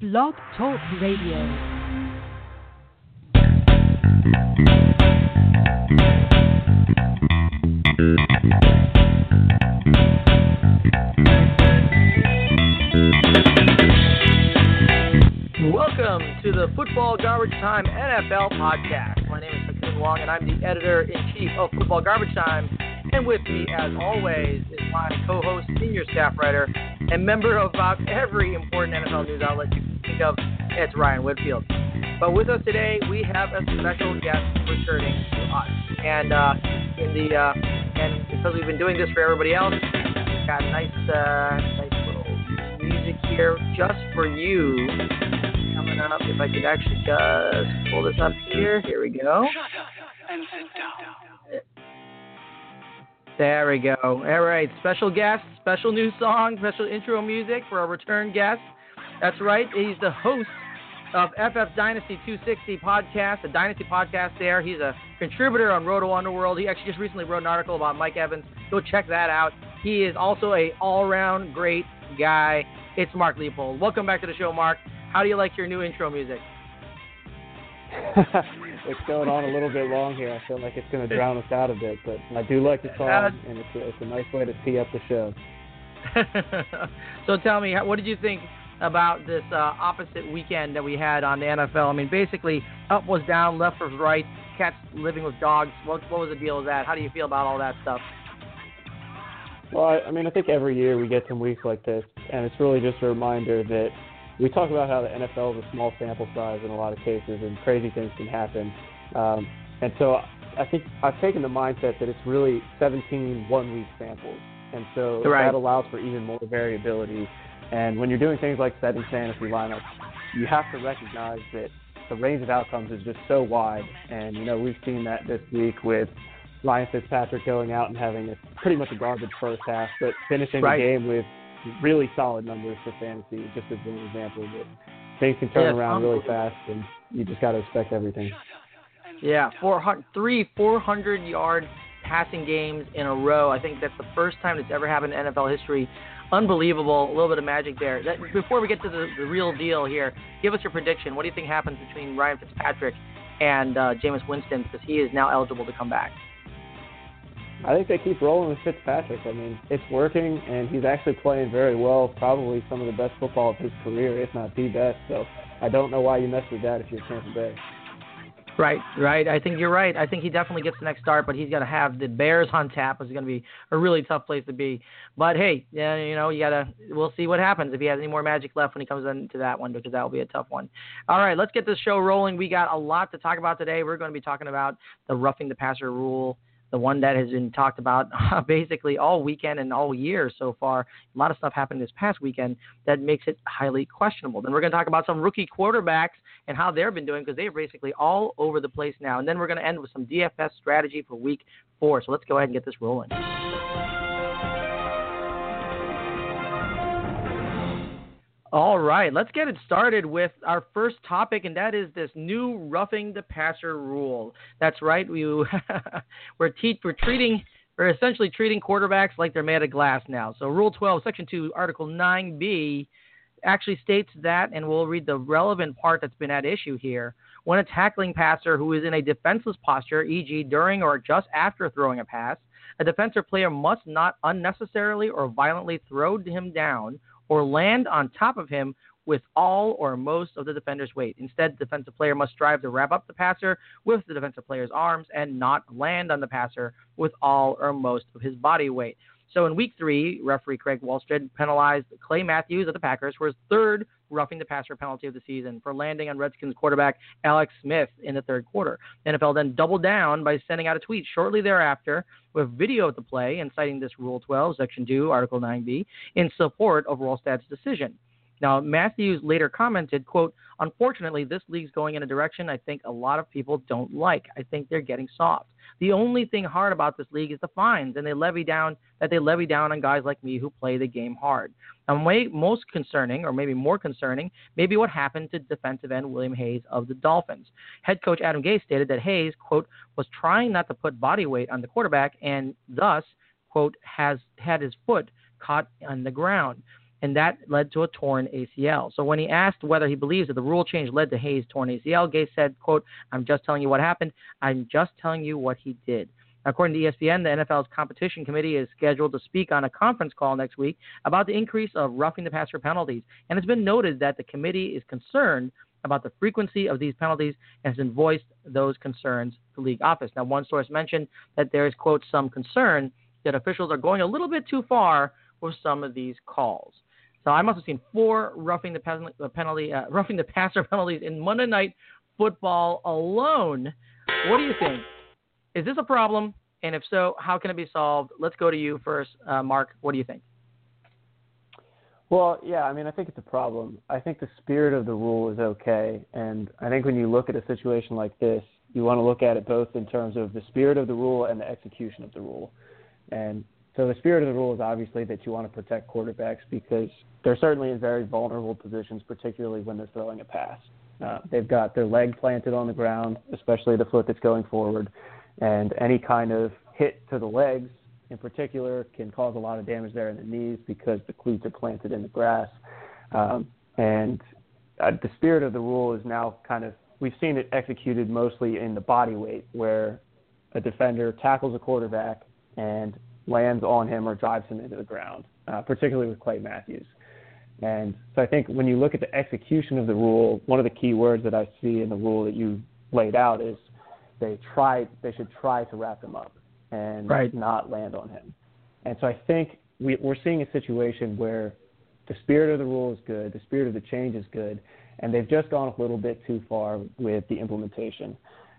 Blog Talk Radio. Welcome to the Football Garbage Time NFL podcast. My name is Ha Kung Wong, and I'm the editor in chief of Football Garbage Time. And with me, as always, is my co host, senior staff writer, and member of about every important NFL news outlet you of. It's Ryan Whitfield. But with us today, we have a special guest returning to us. And uh, in the uh, and because we've been doing this for everybody else, we've got nice, uh, nice little music here just for you coming up. If I could actually just pull this up here. Here we go. There we go. All right. Special guest, special new song, special intro music for our return guest. That's right. He's the host of FF Dynasty 260 podcast, the Dynasty podcast there. He's a contributor on Roto Underworld. He actually just recently wrote an article about Mike Evans. Go check that out. He is also a all-around great guy. It's Mark Liepold. Welcome back to the show, Mark. How do you like your new intro music? it's going on a little bit long here. I feel like it's going to drown us out a bit, but I do like the song, and it's a, it's a nice way to tee up the show. so tell me, what did you think about this uh, opposite weekend that we had on the NFL? I mean, basically, up was down, left was right, cats living with dogs. What, what was the deal with that? How do you feel about all that stuff? Well, I, I mean, I think every year we get some weeks like this, and it's really just a reminder that we talk about how the NFL is a small sample size in a lot of cases, and crazy things can happen. Um, and so I think I've taken the mindset that it's really 17 one-week samples, and so right. that allows for even more variability. And when you're doing things like setting fantasy lineups, you have to recognize that the range of outcomes is just so wide. And you know we've seen that this week with Ryan Fitzpatrick going out and having a pretty much a garbage first half, but finishing right. the game with really solid numbers for fantasy, just as an example. But things can turn Yeah, around really fast, and you just got to expect everything. Yeah, 400, three 400 yard passing games in a row. I think that's the first time it's ever happened in NFL history. Unbelievable. A little bit of magic there. That, before we get to the, the real deal here, give us your prediction. What do you think happens between Ryan Fitzpatrick and uh, Jameis Winston because he is now eligible to come back? I think they keep rolling with Fitzpatrick. I mean, it's working, and he's actually playing very well. Probably some of the best football of his career, if not the best. So I don't know why you mess with that if you're Tampa Bay. Right, right. I think you're right. I think he definitely gets the next start, but he's going to have the Bears on tap. It's going to be a really tough place to be. But hey, yeah, you know, you gotta. We'll see what happens if he has any more magic left when he comes into that one, because that will be a tough one. All right, let's get this show rolling. We got a lot to talk about today. We're going to be talking about the roughing the passer rule the one that has been talked about basically all weekend and all year so far. A lot of stuff happened this past weekend that makes it highly questionable. Then we're going to talk about some rookie quarterbacks and how they've been doing because they're basically all over the place now. And then we're going to end with some DFS strategy for week four. So let's go ahead and get this rolling. All right, let's get it started with our first topic, and that is this new roughing the passer rule. That's right, we we're, te- we're treating we're essentially treating quarterbacks like they're made of glass now. So, Rule 12, Section 2, Article 9b actually states that, and we'll read the relevant part that's been at issue here. When a tackling passer who is in a defenseless posture, e.g., during or just after throwing a pass, a defensive player must not unnecessarily or violently throw him down or land on top of him with all or most of the defender's weight. Instead, the defensive player must strive to wrap up the passer with the defensive player's arms and not land on the passer with all or most of his body weight. So in week three, referee Craig Wrolstad penalized Clay Matthews of the Packers for his third roughing the passer penalty of the season for landing on Redskins quarterback Alex Smith in the third quarter. The NFL then doubled down by sending out a tweet shortly thereafter with video of the play and citing this Rule 12, Section 2, Article 9b, in support of Wrolstad's decision. Now, Matthews later commented, quote, Unfortunately, this league's going in a direction I think a lot of people don't like. I think they're getting soft. The only thing hard about this league is the fines, and they levy down that they levy down on guys like me who play the game hard. And way, most concerning, or maybe more concerning, maybe what happened to defensive end William Hayes of the Dolphins. Head coach Adam Gase stated that Hayes, quote, was trying not to put body weight on the quarterback and thus, quote, has had his foot caught on the ground. And that led to a torn ACL. So when he asked whether he believes that the rule change led to Hayes' torn ACL, Gay said, quote, I'm just telling you what happened. I'm just telling you what he did. According to ESPN, the NFL's competition committee is scheduled to speak on a conference call next week about the increase of roughing the passer penalties. And it's been noted that the committee is concerned about the frequency of these penalties and has voiced those concerns to league office. Now, one source mentioned that there is, quote, some concern that officials are going a little bit too far with some of these calls. So I must have seen four roughing the penalty, uh, roughing the passer penalties in Monday Night Football alone. What do you think? Is this a problem? And if so, how can it be solved? Let's go to you first, uh, Mark. What do you think? Well, yeah, I mean, I think it's a problem. I think the spirit of the rule is okay, and I think when you look at a situation like this, you want to look at it both in terms of the spirit of the rule and the execution of the rule. And so the spirit of the rule is obviously that you want to protect quarterbacks because they're certainly in very vulnerable positions, particularly when they're throwing a pass. Uh, they've got their leg planted on the ground, especially the foot that's going forward, and any kind of hit to the legs in particular can cause a lot of damage there in the knees because the cleats are planted in the grass. Um, and uh, the spirit of the rule is now kind of we've seen it executed mostly in the body weight, where a defender tackles a quarterback and lands on him or drives him into the ground, uh, particularly with Clay Matthews. And so I think when you look at the execution of the rule, one of the key words that I see in the rule that you laid out is they try they should try to wrap him up and right. not land on him. And so I think we, we're seeing a situation where the spirit of the rule is good, the spirit of the change is good, and they've just gone a little bit too far with the implementation.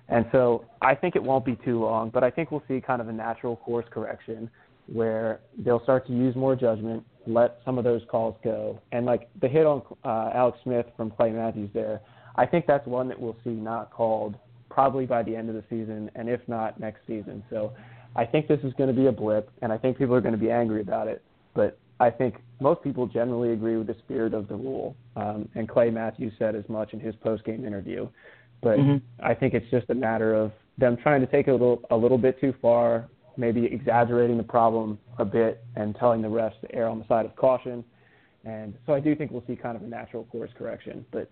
And so I think it won't be too long, but I think we'll see kind of a natural course correction where they'll start to use more judgment, let some of those calls go. And like the hit on uh, Alex Smith from Clay Matthews there, I think that's one that we'll see not called probably by the end of the season, and if not next season. So I think this is going to be a blip, and I think people are going to be angry about it. But I think most people generally agree with the spirit of the rule. Um, and Clay Matthews said as much in his post-game interview. But mm-hmm. I think it's just a matter of them trying to take it a little a little bit too far, maybe exaggerating the problem a bit, and telling the refs to err on the side of caution. And so I do think we'll see kind of a natural course correction. But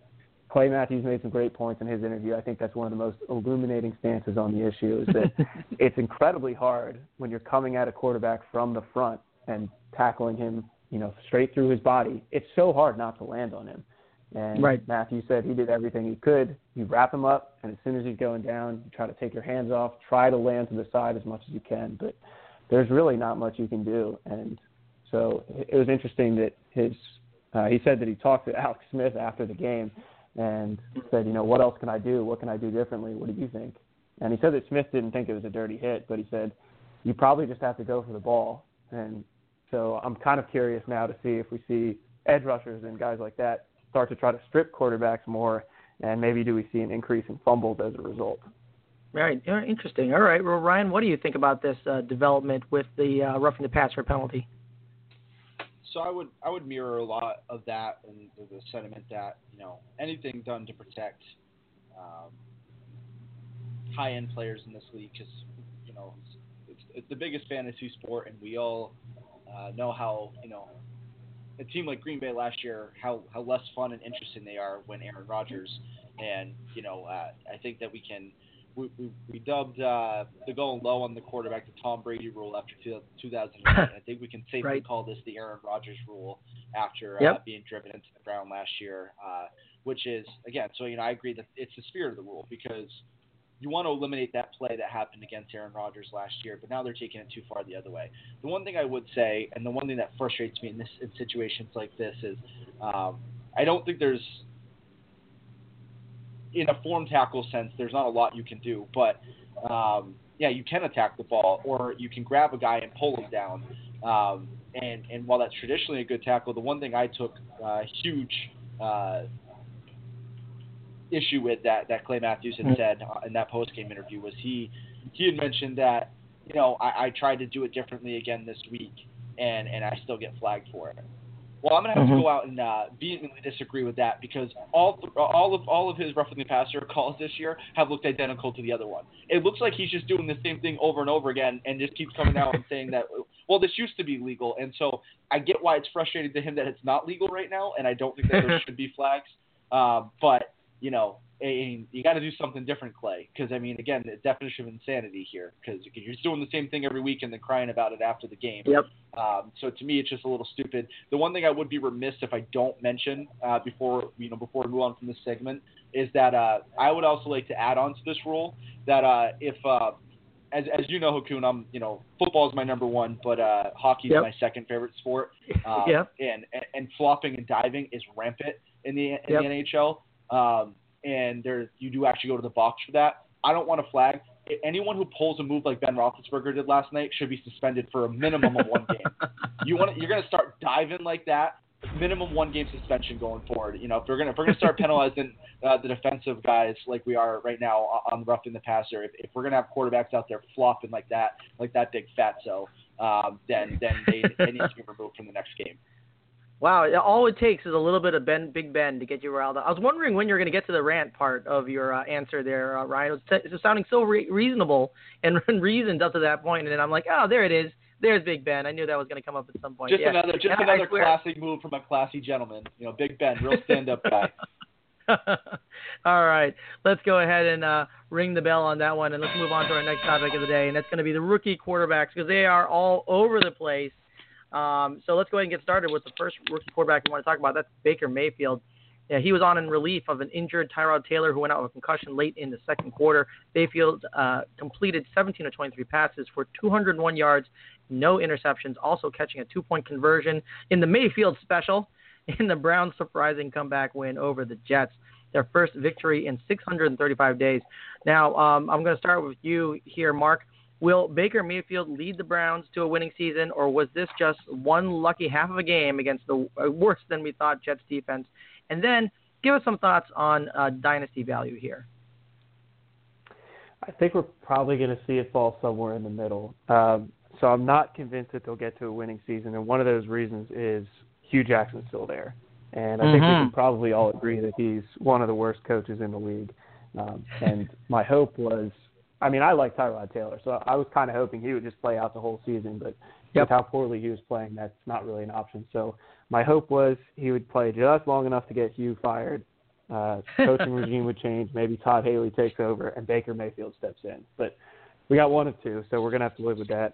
Clay Matthews made some great points in his interview. I think that's one of the most illuminating stances on the issue is that it's incredibly hard when you're coming at a quarterback from the front and tackling him, you know, straight through his body. It's so hard not to land on him. And right. Matthews said he did everything he could. You wrap him up, and as soon as he's going down, you try to take your hands off, try to land to the side as much as you can. But there's really not much you can do. And so it was interesting that his uh, he said that he talked to Alex Smith after the game and said, you know, what else can I do? What can I do differently? What do you think? And he said that Smith didn't think it was a dirty hit, but he said you probably just have to go for the ball. And so I'm kind of curious now to see if we see edge rushers and guys like that start to try to strip quarterbacks more, and maybe do we see an increase in fumbles as a result? Right. Interesting. All right. Well, Ryan, what do you think about this uh, development with the uh, roughing the passer penalty? so I would I would mirror a lot of that and the, the sentiment that you know anything done to protect um, high end players in this league because you know it's, it's, it's, the biggest fantasy sport and we all uh, know how you know a team like Green Bay last year how how less fun and interesting they are when Aaron Rodgers and you know uh, I think that we can we, we, we dubbed uh, the going low on the quarterback the Tom Brady rule after 2008. I think we can safely right. call this the Aaron Rodgers rule after uh, yep. uh, being driven into the ground last year, uh, which is again. So you know, I agree that it's the spirit of the rule because you want to eliminate that play that happened against Aaron Rodgers last year, but now they're taking it too far the other way. The one thing I would say, and the one thing that frustrates me in this in situations like this is, um, I don't think there's in a form tackle sense, there's not a lot you can do, but um, yeah, you can attack the ball, or you can grab a guy and pull him down. Um, and and while that's traditionally a good tackle, the one thing I took uh, huge uh, issue with that that Clay Matthews had mm-hmm. said uh, in that post game interview was he he had mentioned that you know I, I tried to do it differently again this week, and and I still get flagged for it. Well, I'm gonna have Mhm. to go out and uh, vehemently disagree with that because all th- all of all of his roughing the passer calls this year have looked identical to the other one. It looks like he's just doing the same thing over and over again and just keeps coming out and saying that well, this used to be legal, and so I get why it's frustrating to him that it's not legal right now, and I don't think that there should be flags. Uh, but you know, and you got to do something different, Clay. Because I mean, again, the definition of insanity here. Because you're just doing the same thing every week and then crying about it after the game. Yep. Um, so to me, it's just a little stupid. The one thing I would be remiss if I don't mention uh, before you know before we move on from this segment is that uh, I would also like to add on to this rule that uh, if uh, as as you know, Ha Kung, I'm you know football is my number one, but uh, hockey is Yep. my second favorite sport. Um, Yep. And, and and flopping and diving is rampant in the in Yep. the NHL. Um, and there you do actually go to the box for that. I don't want a flag. Anyone who pulls a move like Ben Roethlisberger did last night should be suspended for a minimum of one game. You want you're going to start diving like that. Minimum one game suspension going forward. You know, if we're gonna if we're gonna start penalizing uh, the defensive guys like we are right now on roughing the passer, if, if we're gonna have quarterbacks out there flopping like that, like that big fat so, um, then then they, they need to be removed from the next game. Wow, all it takes is a little bit of Ben, Big Ben to get you riled up. I was wondering when you're going to get to the rant part of your uh, answer there, uh, Ryan. It was, t- it was sounding so re- reasonable and reasoned up to that point, and then I'm like, oh, there it is. There's Big Ben. I knew that was going to come up at some point. Just yeah. another just And another classic move from a classy gentleman. You know, Big Ben, real stand up guy. All right, let's go ahead and uh, ring the bell on that one, and let's move on to our next topic of the day, and that's going to be the rookie quarterbacks because they are all over the place. Um, so let's go ahead and get started with the first rookie quarterback we want to talk about. That's Baker Mayfield. Yeah, he was on in relief of an injured Tyrod Taylor who went out with a concussion late in the second quarter. Mayfield uh, completed 17 of 23 passes for 201 yards, no interceptions, also catching a two-point conversion in the Mayfield special in the Browns' surprising comeback win over the Jets, their first victory in 635 days. Now, um, I'm going to start with you here, Mark. Will Baker Mayfield lead the Browns to a winning season, or was this just one lucky half of a game against the uh, worse than we thought Jets defense? And then give us some thoughts on uh, dynasty value here. I think we're probably going to see it fall somewhere in the middle. Um, so I'm not convinced that they'll get to a winning season, and one of those reasons is Hue Jackson's still there, and I think we Mhm. can probably all agree that he's one of the worst coaches in the league. Um, and my hope was, I mean, I like Tyrod Taylor, so I was kind of hoping he would just play out the whole season, but Yep. with how poorly he was playing, that's not really an option. So my hope was he would play just long enough to get Hue fired. Uh, coaching regime would change. Maybe Todd Haley takes over and Baker Mayfield steps in. But we got one of two, so we're going to have to live with that.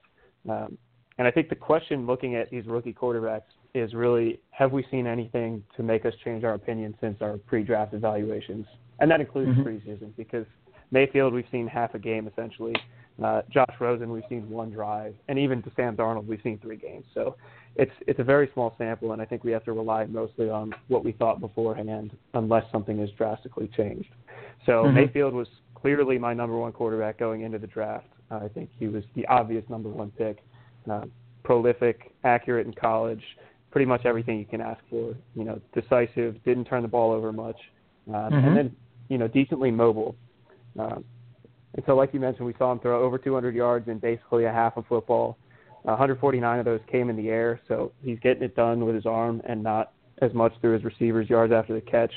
Um, and I think the question looking at these rookie quarterbacks is really have we seen anything to make us change our opinion since our pre-draft evaluations? And that includes Mhm. preseason because Mayfield we've seen half a game essentially. Uh, Josh Rosen we've seen one drive, and even to Sam Darnold we've seen three games. So it's it's a very small sample, and I think we have to rely mostly on what we thought beforehand, unless something has drastically changed. So Mhm. Mayfield was clearly my number one quarterback going into the draft. Uh, I think he was the obvious number one pick. Uh, prolific, accurate in college, pretty much everything you can ask for. You know, decisive, didn't turn the ball over much, um, Mhm. and then you know decently mobile. Um, and so, like you mentioned, we saw him throw over 200 yards in basically a half of football. 149 of those came in the air, so he's getting it done with his arm and not as much through his receivers' yards after the catch.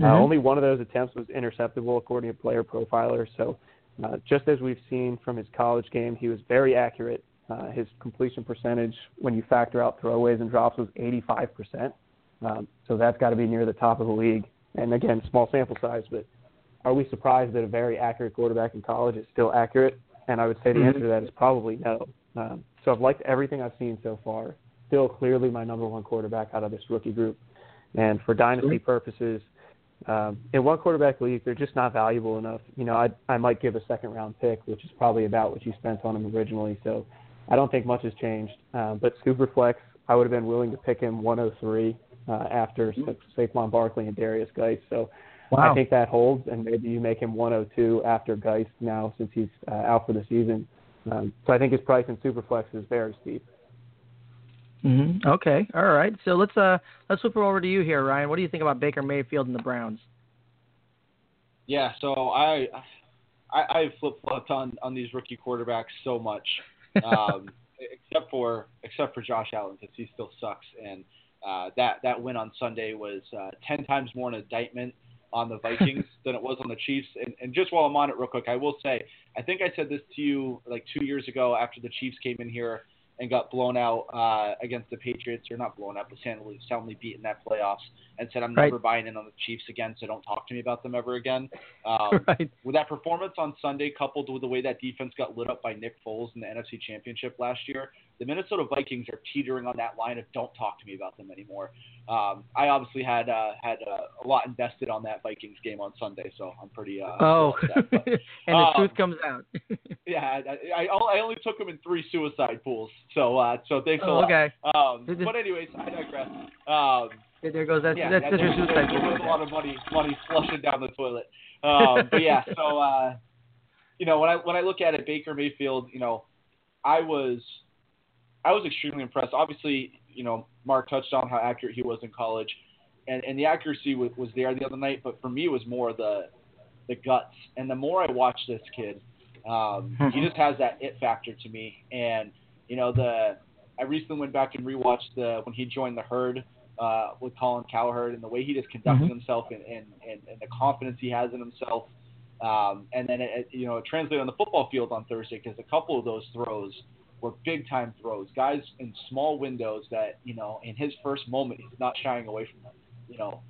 Uh, Mhm. only one of those attempts was interceptable, according to Player Profiler. So, uh, just as we've seen from his college game, he was very accurate. Uh, his completion percentage, when you factor out throwaways and drops, was 85%. Um, so that's got to be near the top of the league. And again, small sample size, but are we surprised that a very accurate quarterback in college is still accurate? And I would say the Mhm. answer to that is probably no. Um, so I've liked everything I've seen so far. Still clearly my number one quarterback out of this rookie group. And for dynasty purposes, um, in one quarterback league, they're just not valuable enough. You know, I I might give a second round pick, which is probably about what you spent on him originally. So I don't think much has changed. Um, but Superflex, I would have been willing to pick him 103 uh, after Sa- Saquon Barkley and Derrius Guice. So Wow. I think that holds, and maybe you make him 102 after Guice now since he's uh, out for the season. Um, so I think his price in Superflex is very steep. hmm Okay. All right. So let's uh let's flip it over to you here, Ryan. What do you think about Baker Mayfield and the Browns? Yeah, so I I, I flip flopped on on these rookie quarterbacks so much, um, except for except for Josh Allen because he still sucks. And uh, that that win on Sunday was uh, ten times more an indictment on the Vikings than it was on the Chiefs. And, and just while I'm on it, real quick, I will say I think I said this to you like two years ago after the Chiefs came in here and got blown out uh, against the Patriots, or not blown out, but soundly, soundly beaten that playoffs, and said, I'm right. never buying in on the Chiefs again, so don't talk to me about them ever again. Um, right. With that performance on Sunday, coupled with the way that defense got lit up by Nick Foles in the NFC Championship last year, the Minnesota Vikings are teetering on that line of don't talk to me about them anymore. Um, I obviously had uh, had uh, a lot invested on that Vikings game on Sunday, so I'm pretty. Uh, oh, upset, but, and the um, truth comes out. yeah, I, I, I only took them in three suicide pools, so uh, so thanks a oh, lot. okay. Um, but anyways, I digress. Um, There goes that. yeah, that's that's your suicide there's, there's a lot of money money flushing down the toilet. Um, but yeah, so uh, you know when I when I look at it, Baker Mayfield, you know, I was I was extremely impressed. Obviously, you know, Mark touched on how accurate he was in college, and and the accuracy was, was there the other night. But for me, it was more the the guts. And the more I watch this kid, um, he just has that it factor to me. And you know, the I recently went back and rewatched the when he joined the herd uh, with Colin Cowherd and the way he just conducted Mhm. himself and, and, and, and the confidence he has in himself. Um, and then it, it, you know it translated on the football field on Thursday because a couple of those throws were big time throws, guys in small windows that you know in his first moment he's not shying away from them. You know,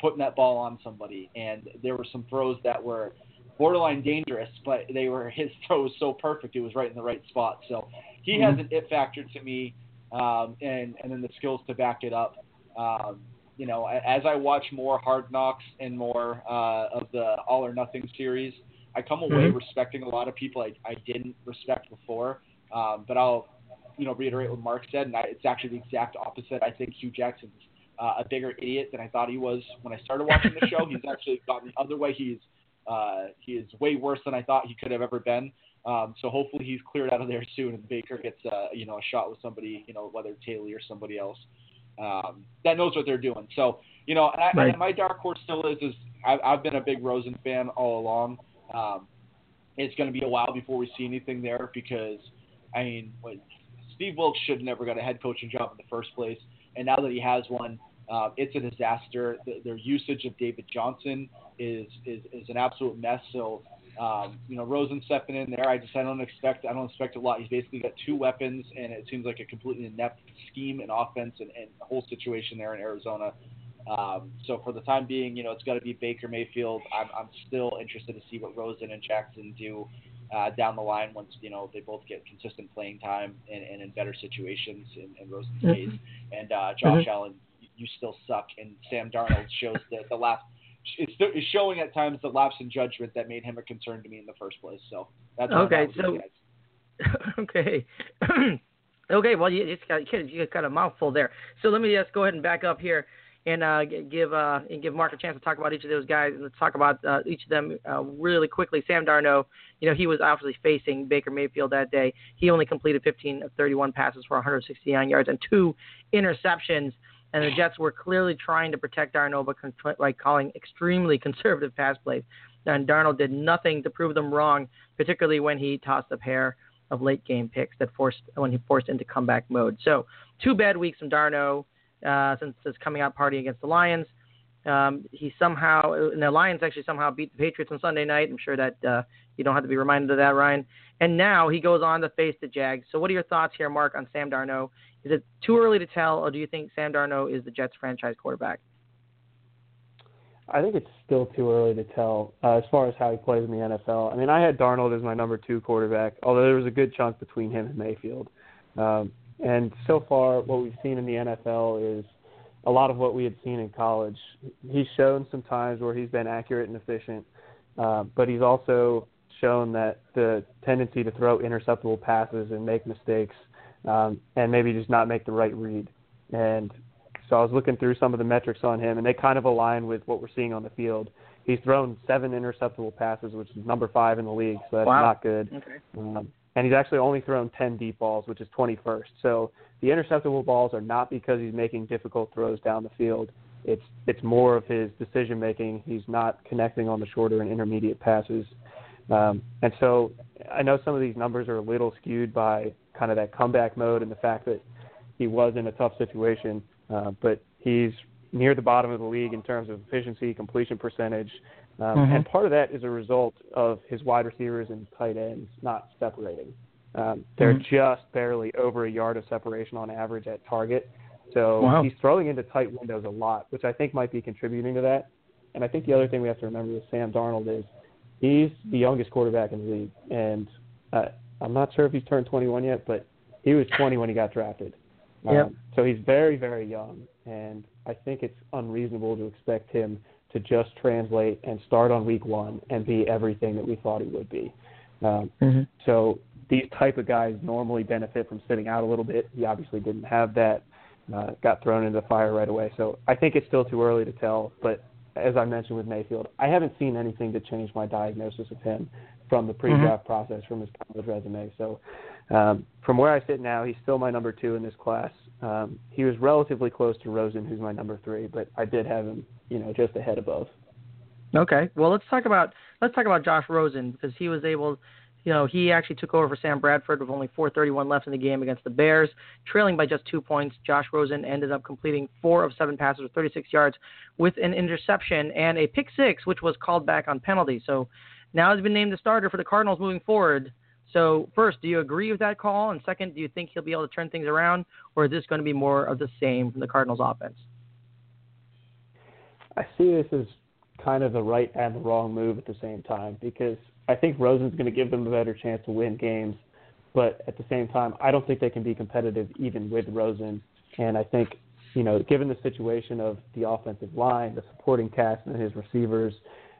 putting that ball on somebody, and there were some throws that were borderline dangerous, but they were his throw was so perfect it was right in the right spot. So he has an it factor to me, um, and and then the skills to back it up. Um, you know, as I watch more Hard Knocks and more uh, of the All or Nothing series, I come away Mhm. respecting a lot of people I, I didn't respect before. Um, but I'll, you know, reiterate what Mark said, and I, it's actually the exact opposite. I think Hue Jackson's uh, a bigger idiot than I thought he was when I started watching the show. He's actually gone the other way. He's uh, he is way worse than I thought he could have ever been. Um, so hopefully he's cleared out of there soon, and Baker gets uh, you know a shot with somebody, you know, whether Taylor or somebody else um, that knows what they're doing. So you know, and, I, Right. and my dark horse still is is I've, I've been a big Rosen fan all along. Um, it's going to be a while before we see anything there because I mean, when Steve Wilks should have never got a head coaching job in the first place, and now that he has one, uh, it's a disaster. The, their usage of David Johnson is is, is an absolute mess. So, um, you know, Rosen stepping in there, I just I don't expect I don't expect a lot. He's basically got two weapons, and it seems like a completely inept scheme and offense and, and the whole situation there in Arizona. Um, so for the time being, you know, it's got to be Baker Mayfield. I'm, I'm still interested to see what Rosen and Jackson do uh, down the line once you know they both get consistent playing time and, and in better situations in, in Rosen's Mhm. case. And uh, Josh Mhm. Allen, you, still suck. And Sam Darnold shows the the lapse. It's, it's showing at times the lapse in judgment that made him a concern to me in the first place. So that's Okay, at with you so- okay. okay. Well, you just got you got a mouthful there. So let me just go ahead and back up here and uh, give uh, and give Mark a chance to talk about each of those guys. And let's talk about uh, each of them uh, really quickly. Sam Darnold, you know, he was obviously facing Baker Mayfield that day. He only completed 15 of 31 passes for 169 yards and two interceptions. And the Jets were clearly trying to protect Darnold by, con- by calling extremely conservative pass plays. And Darnold did nothing to prove them wrong, particularly when he tossed a pair of late game picks that forced when he forced into comeback mode. So two bad weeks from Darnold uh, since his coming out party against the Lions. Um, he somehow and the Lions actually somehow beat the Patriots on Sunday night. I'm sure that uh, you don't have to be reminded of that, Ryan. And now he goes on to face the Jags. So what are your thoughts here, Mark, on Sam Darnold? Is it too early to tell, or do you think Sam Darnold is the Jets franchise quarterback? I think it's still too early to tell uh, as far as how he plays in the NFL. I mean, I had Darnold as my number two quarterback, although there was a good chunk between him and Mayfield. Um, and so far, what we've seen in the NFL is a lot of what we had seen in college. He's shown some times where he's been accurate and efficient, uh, but he's also shown that the tendency to throw interceptable passes and make mistakes um, and maybe just not make the right read. And so I was looking through some of the metrics on him, and they kind of align with what we're seeing on the field. He's thrown seven interceptable passes, which is number five in the league, so that's Wow. not good. Okay. Um, and he's actually only thrown 10 deep balls, which is 21st. So the interceptable balls are not because he's making difficult throws down the field. It's it's more of his decision making. He's not connecting on the shorter and intermediate passes. Um, and so I know some of these numbers are a little skewed by kind of that comeback mode and the fact that he was in a tough situation. uh, but he's near the bottom of the league in terms of efficiency, completion percentage, um, Mhm. and part of that is a result of his wide receivers and tight ends not separating. Um, they're Mhm. just barely over a yard of separation on average at target. So Wow. he's throwing into tight windows a lot, which I think might be contributing to that. And I think the other thing we have to remember with Sam Darnold is he's the youngest quarterback in the league, and uh, I'm not sure if he's turned 21 yet, but he was 20 when he got drafted. Um, Yep. So he's very, very young, and I think it's unreasonable to expect him to just translate and start on week one and be everything that we thought he would be. Um, Mhm. so these type of guys normally benefit from sitting out a little bit. He obviously didn't have that. Uh, got thrown into the fire right away. So I think it's still too early to tell. But as I mentioned with Mayfield, I haven't seen anything to change my diagnosis of him from the pre-draft process, from his college resume. So um, from where I sit now, he's still my number two in this class. Um, he was relatively close to Rosen, who's my number three, but I did have him, you know, just ahead of above. Okay. Well, let's talk about let's talk about Josh Rosen because he was able, you know, he actually took over for Sam Bradford with only 4:31 left in the game against the Bears, trailing by just two points. Josh Rosen ended up completing four of seven passes for 36 yards with an interception and a pick six, which was called back on penalty. So now he's been named the starter for the Cardinals moving forward. So first, do you agree with that call? And second, do you think he'll be able to turn things around, or is this going to be more of the same from the Cardinals offense? I see this as kind of the right and the wrong move at the same time because I think Rosen's going to give them a better chance to win games, but at the same time, I don't think they can be competitive even with Rosen. And I think, you know, given the situation of the offensive line, the supporting cast, and his receivers,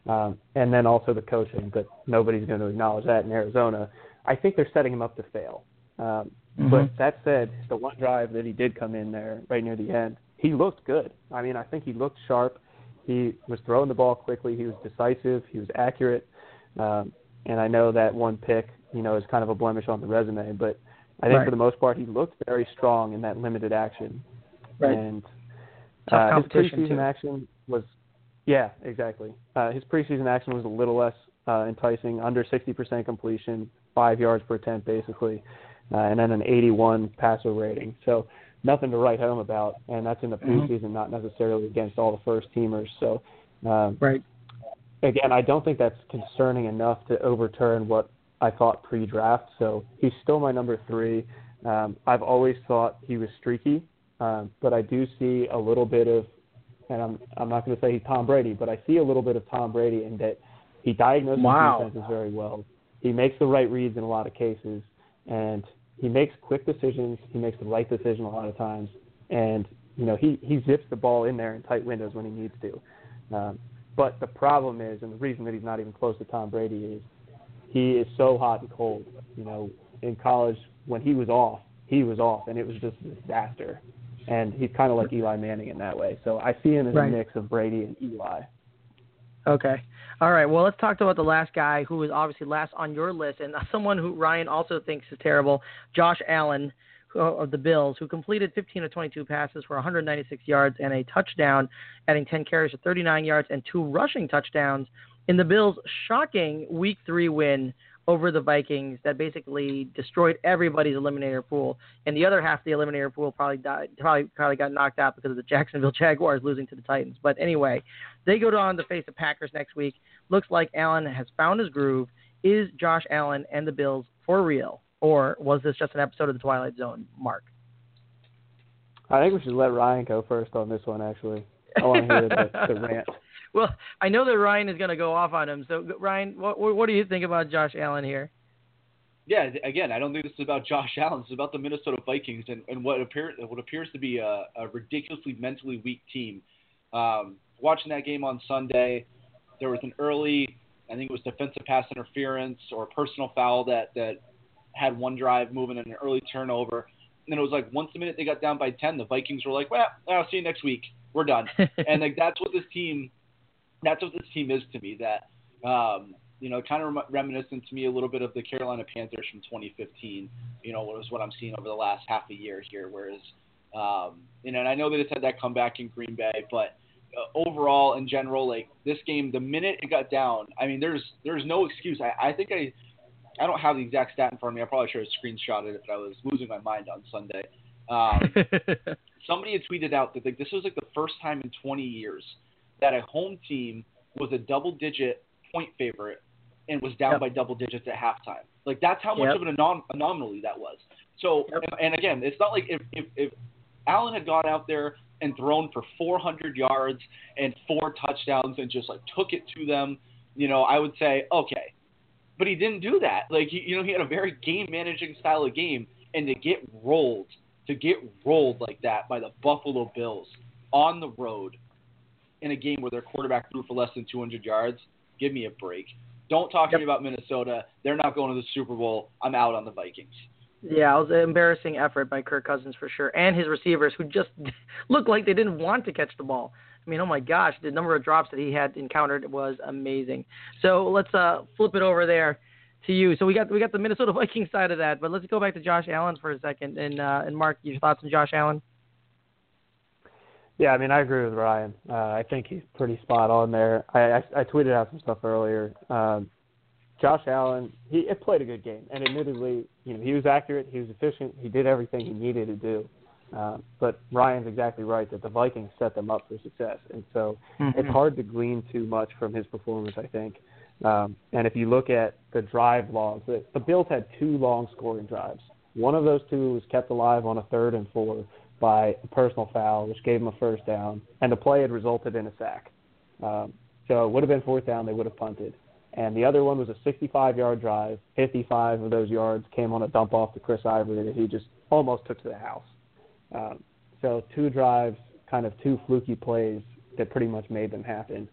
um, and then also the coaching, but nobody's going to acknowledge that in Arizona. I think they're setting him up to fail. Um, Mhm. But that said, the one drive that he did come in there right near the end, he looked good. I mean, I think he looked sharp. He was throwing the ball quickly. He was decisive. He was accurate. Um, and I know that one pick, you know, is kind of a blemish on the resume, but I think Right. for the most part, he looked very strong in that limited action. Right. And uh, his preseason too. action was, yeah, exactly. Uh, his preseason action was a little less uh, enticing, under 60% completion, five yards per attempt basically, uh, and then an 81 passer rating. So nothing to write home about, and that's in the Mhm. preseason, not necessarily against all the first teamers. So um, Right. again, I don't think that's concerning enough to overturn what I thought pre-draft. So he's still my number three. Um, I've always thought he was streaky, um, but I do see a little bit of, and I'm I'm not going to say he's Tom Brady, but I see a little bit of Tom Brady in that he diagnoses Wow. defenses very well. He makes the right reads in a lot of cases, and he makes quick decisions. He makes the right decision a lot of times, and you know he he zips the ball in there in tight windows when he needs to. Um, but the problem is, and the reason that he's not even close to Tom Brady is, he is so hot and cold. You know, in college when he was off, he was off, and it was just a disaster. And he's kind of like Eli Manning in that way. So I see him as Right. a mix of Brady and Eli. Okay. All right. Well, let's talk about the last guy who is obviously last on your list, and someone who Ryan also thinks is terrible, Josh Allen of the Bills, who completed 15 of 22 passes for 196 yards and a touchdown, adding 10 carries for 39 yards and two rushing touchdowns in the Bills' shocking Week Three win over the Vikings that basically destroyed everybody's eliminator pool, and the other half of the eliminator pool probably died, probably probably got knocked out because of the Jacksonville Jaguars losing to the Titans. But anyway, they go on to face the Packers next week. Looks like Allen has found his groove. Is Josh Allen and the Bills for real, or was this just an episode of the Twilight Zone? Mark. I think we should let Ryan go first on this one. Actually, I want to hear the, the rant. Well, I know that Ryan is going to go off on him. So, Ryan, what, what do you think about Josh Allen here? Yeah, again, I don't think this is about Josh Allen. This is about the Minnesota Vikings and, and what appear what appears to be a, a ridiculously mentally weak team. Um, watching that game on Sunday, there was an early, I think it was defensive pass interference or personal foul that that had one drive moving and an early turnover. And then it was like once the minute they got down by ten, the Vikings were like, "Well, I'll see you next week. We're done." and like that's what this team, that's what this team is to me. That um, you know, kind of rem- reminiscent to me a little bit of the Carolina Panthers from 2015. You know, was what I'm seeing over the last half a year here. Whereas, um, you know, and I know they just had that comeback in Green Bay, but uh, overall, in general, like this game, the minute it got down, I mean, there's there's no excuse. I, I think I. I don't have the exact stat in front of me. I probably should have screenshotted it, but I was losing my mind on Sunday. Um, somebody had tweeted out that like, this was like the first time in 20 years that a home team was a double-digit point favorite and was down Yep. by double digits at halftime. Like that's how much Yep. of an anom- anomaly that was. So, Yep. and, and again, it's not like if, if if Allen had gone out there and thrown for 400 yards and four touchdowns and just like took it to them, you know, I would say okay. But he didn't do that. Like he, you know, he had a very game managing style of game, and to get rolled, to get rolled like that by the Buffalo Bills on the road in a game where their quarterback threw for less than 200 yards, give me a break. Don't talk to me about Minnesota. They're not going to the Super Bowl. I'm out on the Vikings. Yeah, it was an embarrassing effort by Kirk Cousins for sure, and his receivers who just looked like they didn't want to catch the ball. I mean, oh my gosh, the number of drops that he had encountered was amazing. So let's uh, flip it over there to you. So we got we got the Minnesota Vikings side of that, but let's go back to Josh Allen for a second. And uh, and Mark, your thoughts on Josh Allen? Yeah, I mean, I agree with Ryan. Uh, I think he's pretty spot on there. I, I, I tweeted out some stuff earlier. Um, Josh Allen, he it played a good game, and admittedly, you know, he was accurate, he was efficient, he did everything he needed to do. Uh, but Ryan's exactly right that the Vikings set them up for success, and so Mm-hmm. it's hard to glean too much from his performance. I think. Um, and if you look at the drive logs, the, the Bills had two long scoring drives. One of those two was kept alive on a third and four by a personal foul, which gave them a first down, and the play had resulted in a sack. Um, so it would have been fourth down, they would have punted. And the other one was a 65-yard drive. 55 of those yards came on a dump off to Chris Ivory that he just almost took to the house. Um, so two drives, kind of two fluky plays that pretty much made them happen.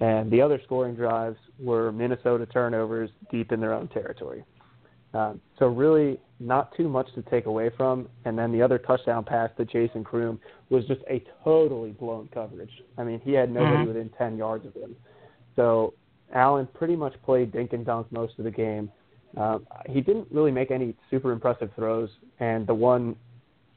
And the other scoring drives were Minnesota turnovers deep in their own territory. Um, so really, not too much to take away from. And then the other touchdown pass to Jason Croom was just a totally blown coverage. I mean, he had nobody Mhm. within 10 yards of him. So Allen pretty much played dink and dunk most of the game. Um, he didn't really make any super impressive throws, and the one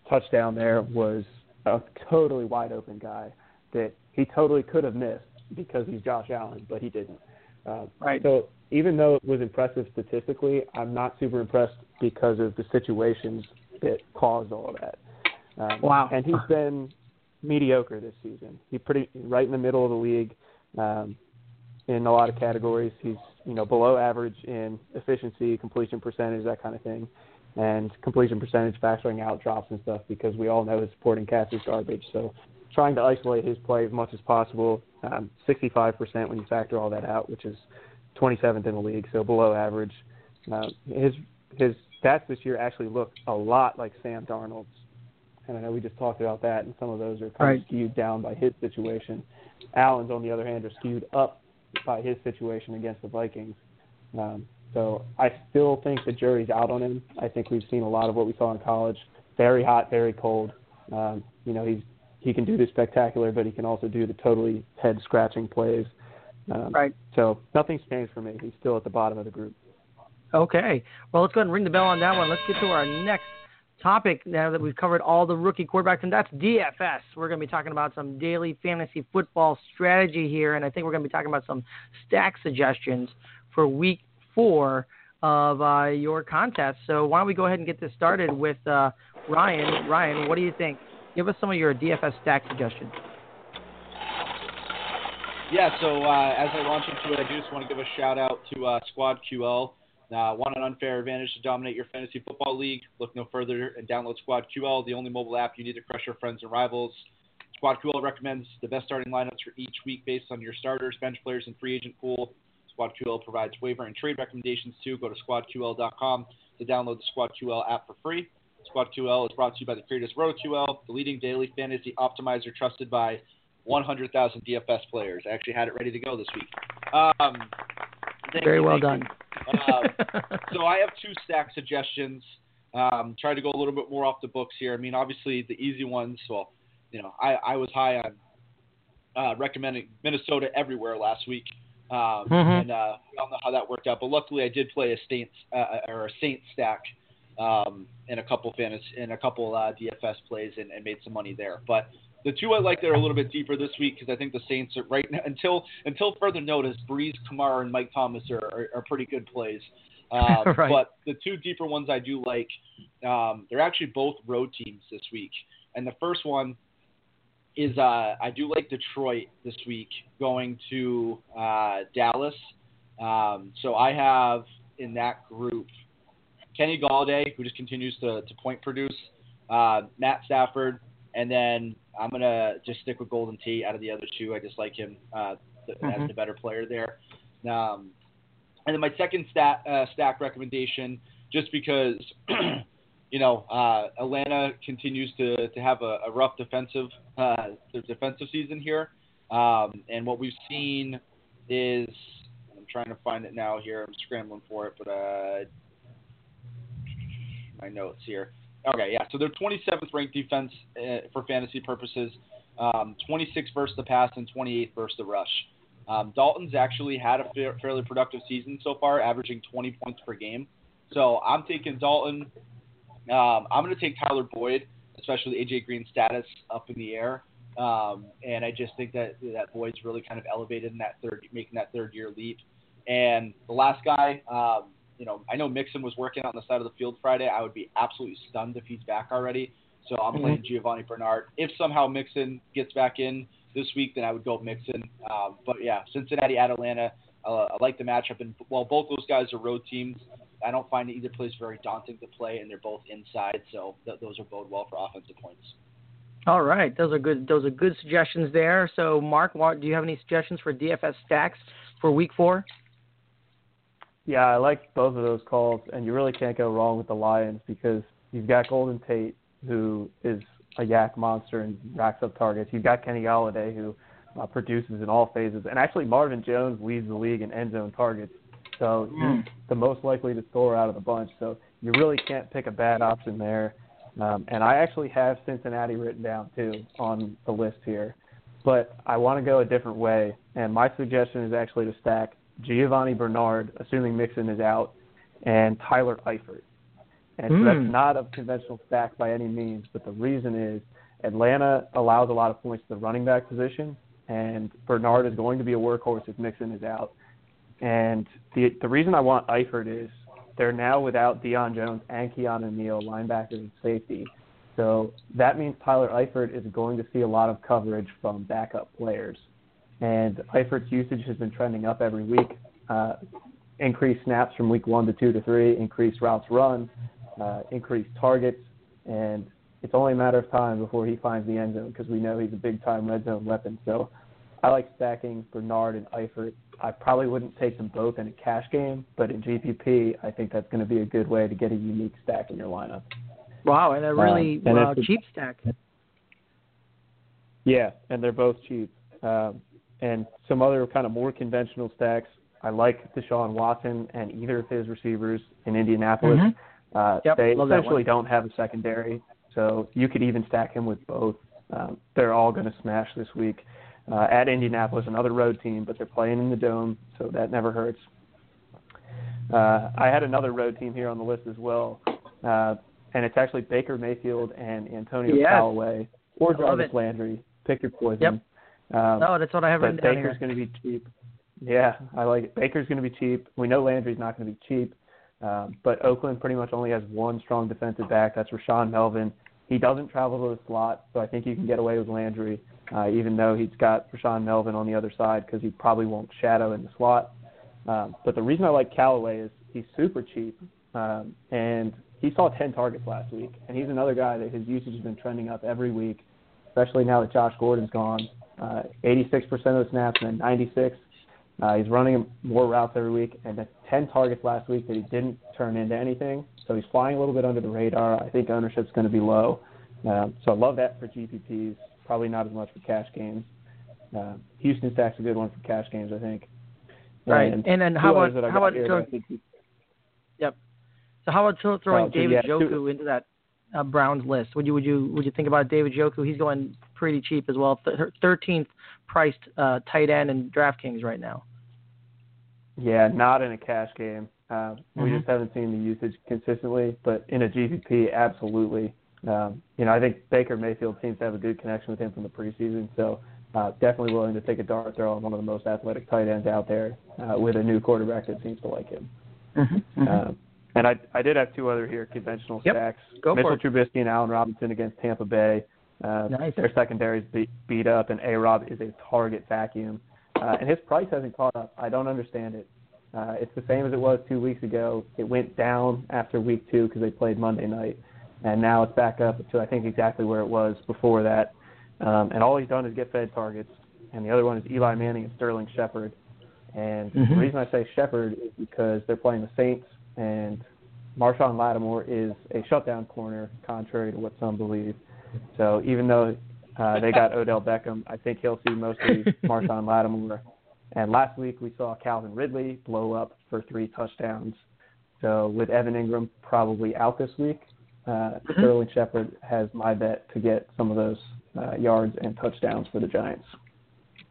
touchdown there was a totally wide open guy that he totally could have missed because he's Josh Allen, but he didn't. Uh, Right. So even though it was impressive statistically, I'm not super impressed because of the situations that caused all of that. Um, Wow. And he's been mediocre this season. He's pretty right in the middle of the league um, in a lot of categories. He's you know below average in efficiency, completion percentage, that kind of thing, and completion percentage factoring out drops and stuff because we all know his supporting cast is garbage. So trying to isolate his play as much as possible. Um, 65% when you factor all that out, which is 27th in the league, so below average. Uh, his his stats this year actually look a lot like Sam Darnold's, and I know we just talked about that, and some of those are kind Right. of skewed down by his situation. Allen's, on the other hand, are skewed up by his situation against the Vikings. Um, so I still think the jury's out on him. I think we've seen a lot of what we saw in college. Very hot, very cold. Um, you know, he's he can do the spectacular, but he can also do the totally head scratching plays. Um, Right. So nothing's changed for me. He's still at the bottom of the group. Okay. Well, let's go ahead and ring the bell on that one. Let's get to our next topic now that we've covered all the rookie quarterbacks, and that's DFS. We're going to be talking about some daily fantasy football strategy here, and I think we're going to be talking about some stack suggestions for week four of uh, your contest. So why don't we go ahead and get this started with uh, Ryan? Ryan, what do you think? Give us some of your DFS stack suggestions. Yeah, so uh, as I launch into it, I do just want to give a shout out to uh, Squad QL. Uh, want an unfair advantage to dominate your fantasy football league? Look no further and download Squad QL, the only mobile app you need to crush your friends and rivals. Squad QL recommends the best starting lineups for each week based on your starters, bench players, and free agent pool. Squad QL provides waiver and trade recommendations too. Go to squadql.com to download the Squad QL app for free. Squad QL is brought to you by the creators of RotoQL, the leading daily fantasy optimizer trusted by 100,000 DFS players. I actually had it ready to go this week. Um, Very you, well done. Uh, so I have two stack suggestions. Um, try to go a little bit more off the books here. I mean, obviously the easy ones. Well, you know, I, I was high on uh, recommending Minnesota everywhere last week, um, Mhm. and uh, we all know how that worked out. But luckily, I did play a Saints uh, or a Saints stack um, in a couple fantasy in a couple uh, DFS plays and, and made some money there. But the two I like that are a little bit deeper this week because I think the Saints are right now, until until further notice. Brees, Kamara, and Mike Thomas are, are, are pretty good plays. Um, Right. But the two deeper ones I do like, um, they're actually both road teams this week. And the first one is uh, I do like Detroit this week going to uh, Dallas. Um, so I have in that group Kenny Golladay, who just continues to, to point produce, uh, Matt Stafford, and then I'm gonna just stick with Golden Tate out of the other two. I just like him uh, th- Mhm. as the better player there. Um, and then my second stat, uh, stack recommendation, just because you know uh, Atlanta continues to, to have a, a rough defensive uh, defensive season here, um, and what we've seen is I'm trying to find it now here. I'm scrambling for it, but uh, my notes here. Okay, yeah. So they're 27th ranked defense uh, for fantasy purposes, um, 26th versus the pass and 28th versus the rush. Um, Dalton's actually had a fa- fairly productive season so far, averaging 20 points per game. So I'm taking Dalton. Um, I'm going to take Tyler Boyd, especially AJ Green's status up in the air. Um, and I just think that that Boyd's really kind of elevated in that third, making that third year leap. And the last guy, um, you know, I know Mixon was working out on the side of the field Friday. I would be absolutely stunned if he's back already. So I'm Mhm. playing Giovani Bernard. If somehow Mixon gets back in this week, then I would go Mixon. Um, but yeah, Cincinnati at Atlanta, uh, I like the matchup. And while both those guys are road teams, I don't find either place very daunting to play, and they're both inside, so th- those are bode well for offensive points. All right, those are good. Those are good suggestions there. So, Mark, do you have any suggestions for DFS stacks for Week Four? Yeah, I like both of those calls, and you really can't go wrong with the Lions because you've got Golden Tate, who is a YAC monster and racks up targets. You've got Kenny Golladay, who uh, produces in all phases, and actually Marvin Jones leads the league in end zone targets. So Mm. he's the most likely to score out of the bunch. So you really can't pick a bad option there. Um, and I actually have Cincinnati written down too on the list here, but I want to go a different way. And my suggestion is actually to stack Giovani Bernard, assuming Mixon is out, and Tyler Eifert. And so that's Hmm. not a conventional stack by any means, but the reason is Atlanta allows a lot of points to the running back position, and Bernard is going to be a workhorse if Mixon is out. And the the reason I want Eifert is they're now without Deion Jones and Keanu Neal, linebackers and safety. So that means Tyler Eifert is going to see a lot of coverage from backup players. And Eifert's usage has been trending up every week. Uh, increased snaps from week one to two to three, increased routes run, uh, increased targets, and it's only a matter of time before he finds the end zone because we know he's a big time red zone weapon. So I like stacking Bernard and Eifert. I probably wouldn't take them both in a cash game, but in GPP, I think that's going to be a good way to get a unique stack in your lineup. Wow, and a really and uh, it's cheap stack. Yeah, and they're both cheap. Um, and some other kind of more conventional stacks. I like Deshaun Watson and either of his receivers in Indianapolis. Mhm. Uh, Yep, they essentially don't have a secondary, so you could even stack him with both. Um, they're all going to smash this week. Uh, at Indianapolis, another road team, but they're playing in the dome, so that never hurts. Uh, I had another road team here on the list as well, uh, and it's actually Baker Mayfield and Antonio Yes. Callaway or Jarvis. Landry. Pick your poison. Yep. Um, No, that's what I have written down Baker's going to be cheap. Yeah, I like it. Baker's going to be cheap. We know Landry's not going to be cheap, um, but Oakland pretty much only has one strong defensive back. That's Rashaan Melvin. He doesn't travel to the slot, so I think you can get away with Landry, uh, even though he's got Rashaan Melvin on the other side because he probably won't shadow in the slot. Um, but the reason I like Callaway is he's super cheap, um, and he saw 10 targets last week, and he's another guy that his usage has been trending up every week, especially now that Josh Gordon's gone. Uh, 86% of the snaps and then 96. Uh, he's running more routes every week, and then 10 targets last week that he didn't turn into anything. So he's flying a little bit under the radar. I think ownership's going to be low. Um, so I love that for GPPs. Probably not as much for cash games. Uh, Houston Stack's a good one for cash games, I think. Right. And And then how about how about here throw, that think you- so how about throwing Oh, so David yeah, two- Njoku into that uh, Browns list? Would you would you would you think about David Njoku? He's going pretty cheap as well. Thirteenth priced uh, tight end in DraftKings right now. Yeah, not in a cash game. Uh, We Mhm. just haven't seen the usage consistently, but in a GPP, absolutely. Um, you know, I think Baker Mayfield seems to have a good connection with him from the preseason, so uh, definitely willing to take a dart throw on one of the most athletic tight ends out there uh, with a new quarterback that seems to like him. Mm-hmm, mm-hmm. Uh, and I I did have two other here conventional Yep. stacks. Go for Mitchell it. Trubisky and Allen Robinson against Tampa Bay. Uh, Nice. Their secondaries beat, beat up, and A Rob is a target vacuum. Uh, and his price hasn't caught up. I don't understand it. Uh, it's the same as it was two weeks ago. It went down after week two because they played Monday night, and now it's back up to I think exactly where it was before that. Um, and all he's done is get fed targets. And the other one is Eli Manning and Sterling Shepard. And Mhm. the reason I say Shepard is because they're playing the Saints, and Marshon Lattimore is a shutdown corner, contrary to what some believe. So even though uh, they got Odell Beckham, I think he'll see mostly Marshon Lattimore. And last week we saw Calvin Ridley blow up for three touchdowns. So with Evan Engram probably out this week, uh, Sterling Shepard has my bet to get some of those uh, yards and touchdowns for the Giants.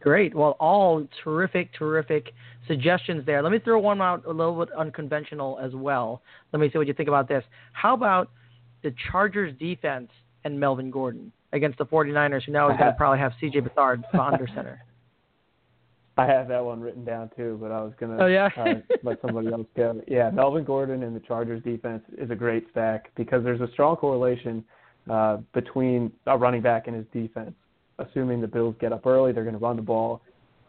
Great. Well, all terrific, terrific suggestions there. Let me throw one out a little bit unconventional as well. Let me see what you think about this. How about the Chargers defense and Melvin Gordon against the 49ers, who now is going to probably have C.J. Beathard under center? I have that one written down too, but I was gonna Oh, yeah? uh, let somebody else go. Yeah, Melvin Gordon and the Chargers defense is a great stack because there's a strong correlation uh, between a running back and his defense. Assuming the Bills get up early, they're going to run the ball.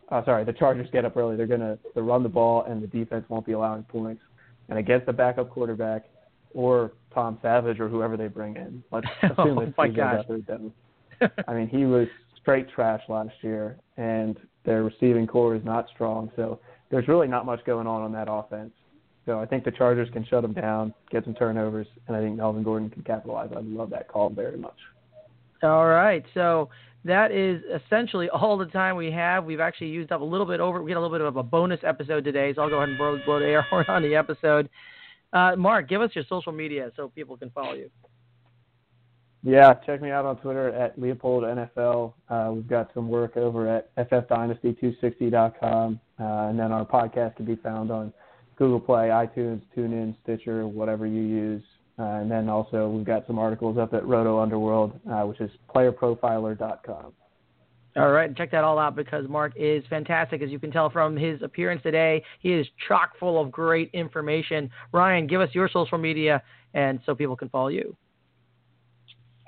Uh, sorry, the Chargers get up early, they're going to run the ball, and the defense won't be allowing points. And against the backup quarterback or Tom Savage or whoever they bring in, let's assume Oh, it's my gosh. I mean, he was straight trash last year, and their receiving core is not strong. So there's really not much going on on that offense. So I think the Chargers can shut them down, get some turnovers, and I think Melvin Gordon can capitalize. I love that call very much. All right. So that is essentially all the time we have. We've actually used up a little bit over. We had a little bit of a bonus episode today, so I'll go ahead and blow, blow the air horn on the episode. Uh, Mark, give us your social media so people can follow you. Yeah, check me out on Twitter at Liepold NFL. Uh, we've got some work over at ffdynasty260.com, uh, and then our podcast can be found on Google Play, iTunes, TuneIn, Stitcher, whatever you use. Uh, and then also we've got some articles up at Roto Underworld, uh, which is playerprofiler.com. All right, check that all out because Mark is fantastic. As you can tell from his appearance today, he is chock full of great information. Ryan, give us your social media and so people can follow you.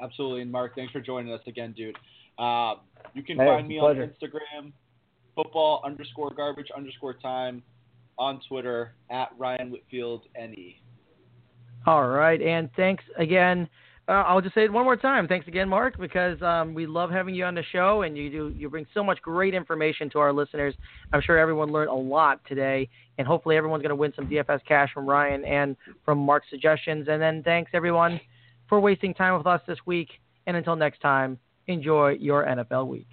Absolutely. And Mark, thanks for joining us again, dude. Uh, you can Hey, find me a on. Instagram, football underscore garbage underscore time, on Twitter at Ryan Whitfield NE. All right, and thanks again. Uh, I'll just say it one more time. Thanks again, Mark, because um, we love having you on the show, and you do you bring so much great information to our listeners. I'm sure everyone learned a lot today, and hopefully everyone's going to win some DFS cash from Ryan and from Mark's suggestions. And then thanks everyone for wasting time with us this week. And until next time, enjoy your NFL week.